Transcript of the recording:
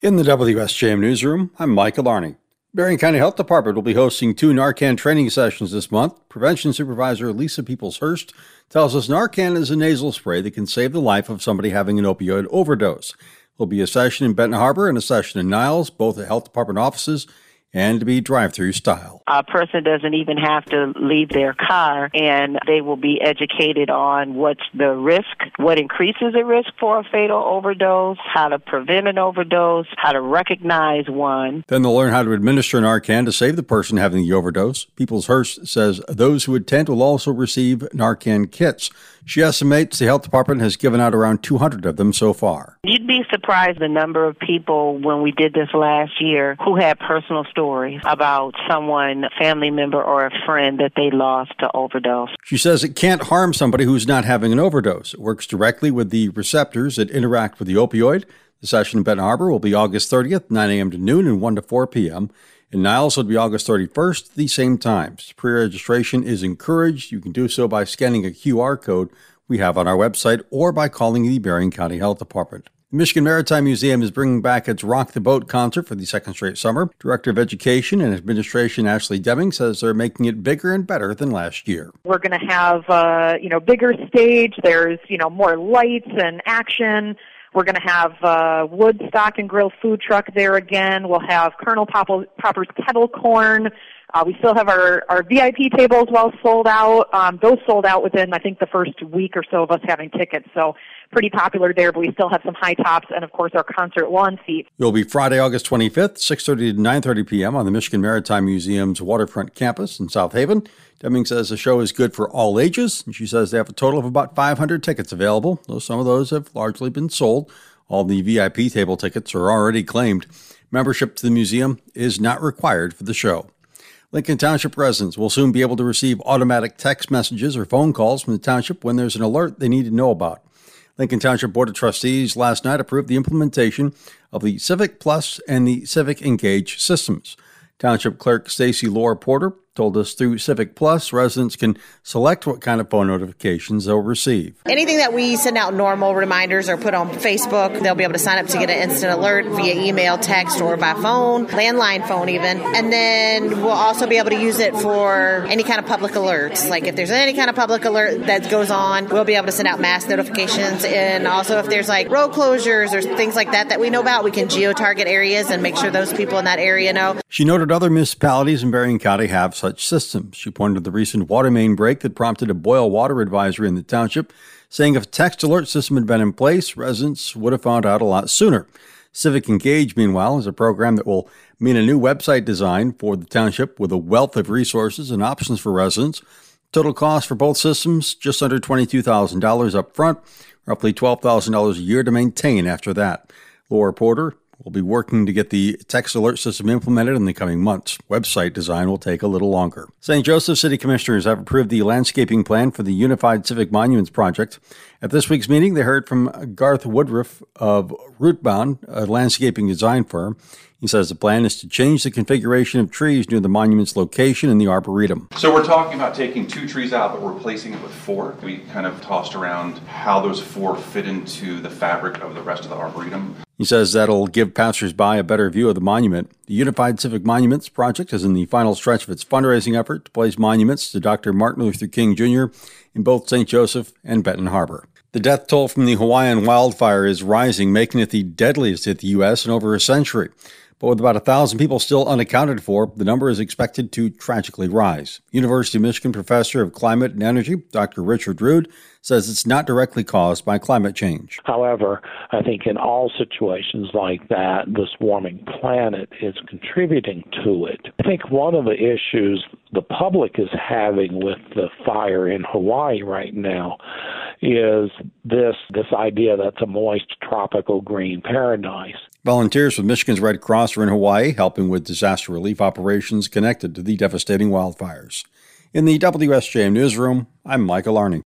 In the WSJM newsroom, I'm Michael Arning. Berrien County Health Department will be hosting two Narcan training sessions this month. Prevention Supervisor Lisa Peoples-Hurst tells us Narcan is a nasal spray that can save the life of somebody having an opioid overdose. There'll be a session in Benton Harbor and a session in Niles, both at health department offices and to be drive through style. A person doesn't even have to leave their car and they will be educated on what's the risk, what increases the risk for a fatal overdose, how to prevent an overdose, how to recognize one. Then they'll learn how to administer Narcan to save the person having the overdose. Peoples-Hurst says those who attend will also receive Narcan kits. She estimates the health department has given out around 200 of them so far. You'd be surprised the number of people when we did this last year who had personal stories about someone, a family member or a friend that they lost to overdose. She says it can't harm somebody who's not having an overdose. It works directly with the receptors that interact with the opioid. The session in Benton Harbor will be August 30th, 9 a.m. to noon and 1 to 4 p.m. In Niles, it'll be August 31st, the same times. Pre registration is encouraged. You can do so by scanning a QR code we have on our website or by calling the Berrien County Health Department. The Michigan Maritime Museum is bringing back its Rock the Boat concert for the second straight summer. Director of Education and Administration Ashley Deming says they're making it bigger and better than last year. We're going to have, uh, you know, bigger stage. There's, you know, more lights and action. We're going to have uh, wood stock and grill food truck there again. We'll have Colonel Popper's kettle corn. Uh, we still have our, our VIP tables well sold out. Um, those sold out within, I think, the first week or so of us having tickets. So pretty popular there, but we still have some high tops and, of course, our concert lawn seats. It will be Friday, August 25th, 6.30 to 9.30 p.m. on the Michigan Maritime Museum's waterfront campus in South Haven. Deming says the show is good for all ages, and she says they have a total of about 500 tickets available, though some of those have largely been sold. All the VIP table tickets are already claimed. Membership to the museum is not required for the show. Lincoln Township residents will soon be able to receive automatic text messages or phone calls from the township when there's an alert they need to know about. Lincoln Township Board of Trustees last night approved the implementation of the Civic Plus and the Civic Engage systems. Township Clerk Stacy Loar-Porter told us through Civic Plus, residents can select what kind of phone notifications they'll receive. Anything that we send out normal reminders or put on Facebook, they'll be able to sign up to get an instant alert via email, text, or by phone, landline phone even. And then we'll also be able to use it for any kind of public alerts. Like if there's any kind of public alert that goes on, we'll be able to send out mass notifications. And also if there's like road closures or things like that that we know about, we can geo-target areas and make sure those people in that area know. She noted other municipalities in Berrien County have such such systems. She pointed to the recent water main break that prompted a boil water advisory in the township, saying if a text alert system had been in place, residents would have found out a lot sooner. Civic Engage, meanwhile, is a program that will mean a new website design for the township with a wealth of resources and options for residents. Total cost for both systems just under $22,000 up front, roughly $12,000 a year to maintain after that. Loar-Porter, We'll be working to get the text alert system implemented in the coming months. Website design will take a little longer. St. Joseph City Commissioners have approved the landscaping plan for the Unified Civic Monuments Project. At this week's meeting, they heard from Garth Woodruff of Rootbound, a landscaping design firm. He says the plan is to change the configuration of trees near the monument's location in the Arboretum. So we're talking about taking two trees out but replacing it with four. We kind of tossed around how those four fit into the fabric of the rest of the Arboretum. He says that'll give passersby a better view of the monument. The Unified Civic Monuments Project is in the final stretch of its fundraising effort to place monuments to Dr. Martin Luther King Jr. in both St. Joseph and Benton Harbor. The death toll from the Hawaiian wildfire is rising, making it the deadliest hit the U.S. in over a century. But with about a thousand people still unaccounted for, the number is expected to tragically rise. University of Michigan professor of climate and energy, Dr. Richard Rood, says it's not directly caused by climate change. However, I think in all situations like that, this warming planet is contributing to it. I think one of the issues the public is having with the fire in Hawaii right now is this this idea that it's a moist tropical green paradise. Volunteers with Michigan's Red Cross are in Hawaii helping with disaster relief operations connected to the devastating wildfires. In the WSJM newsroom, I'm Michael Arning.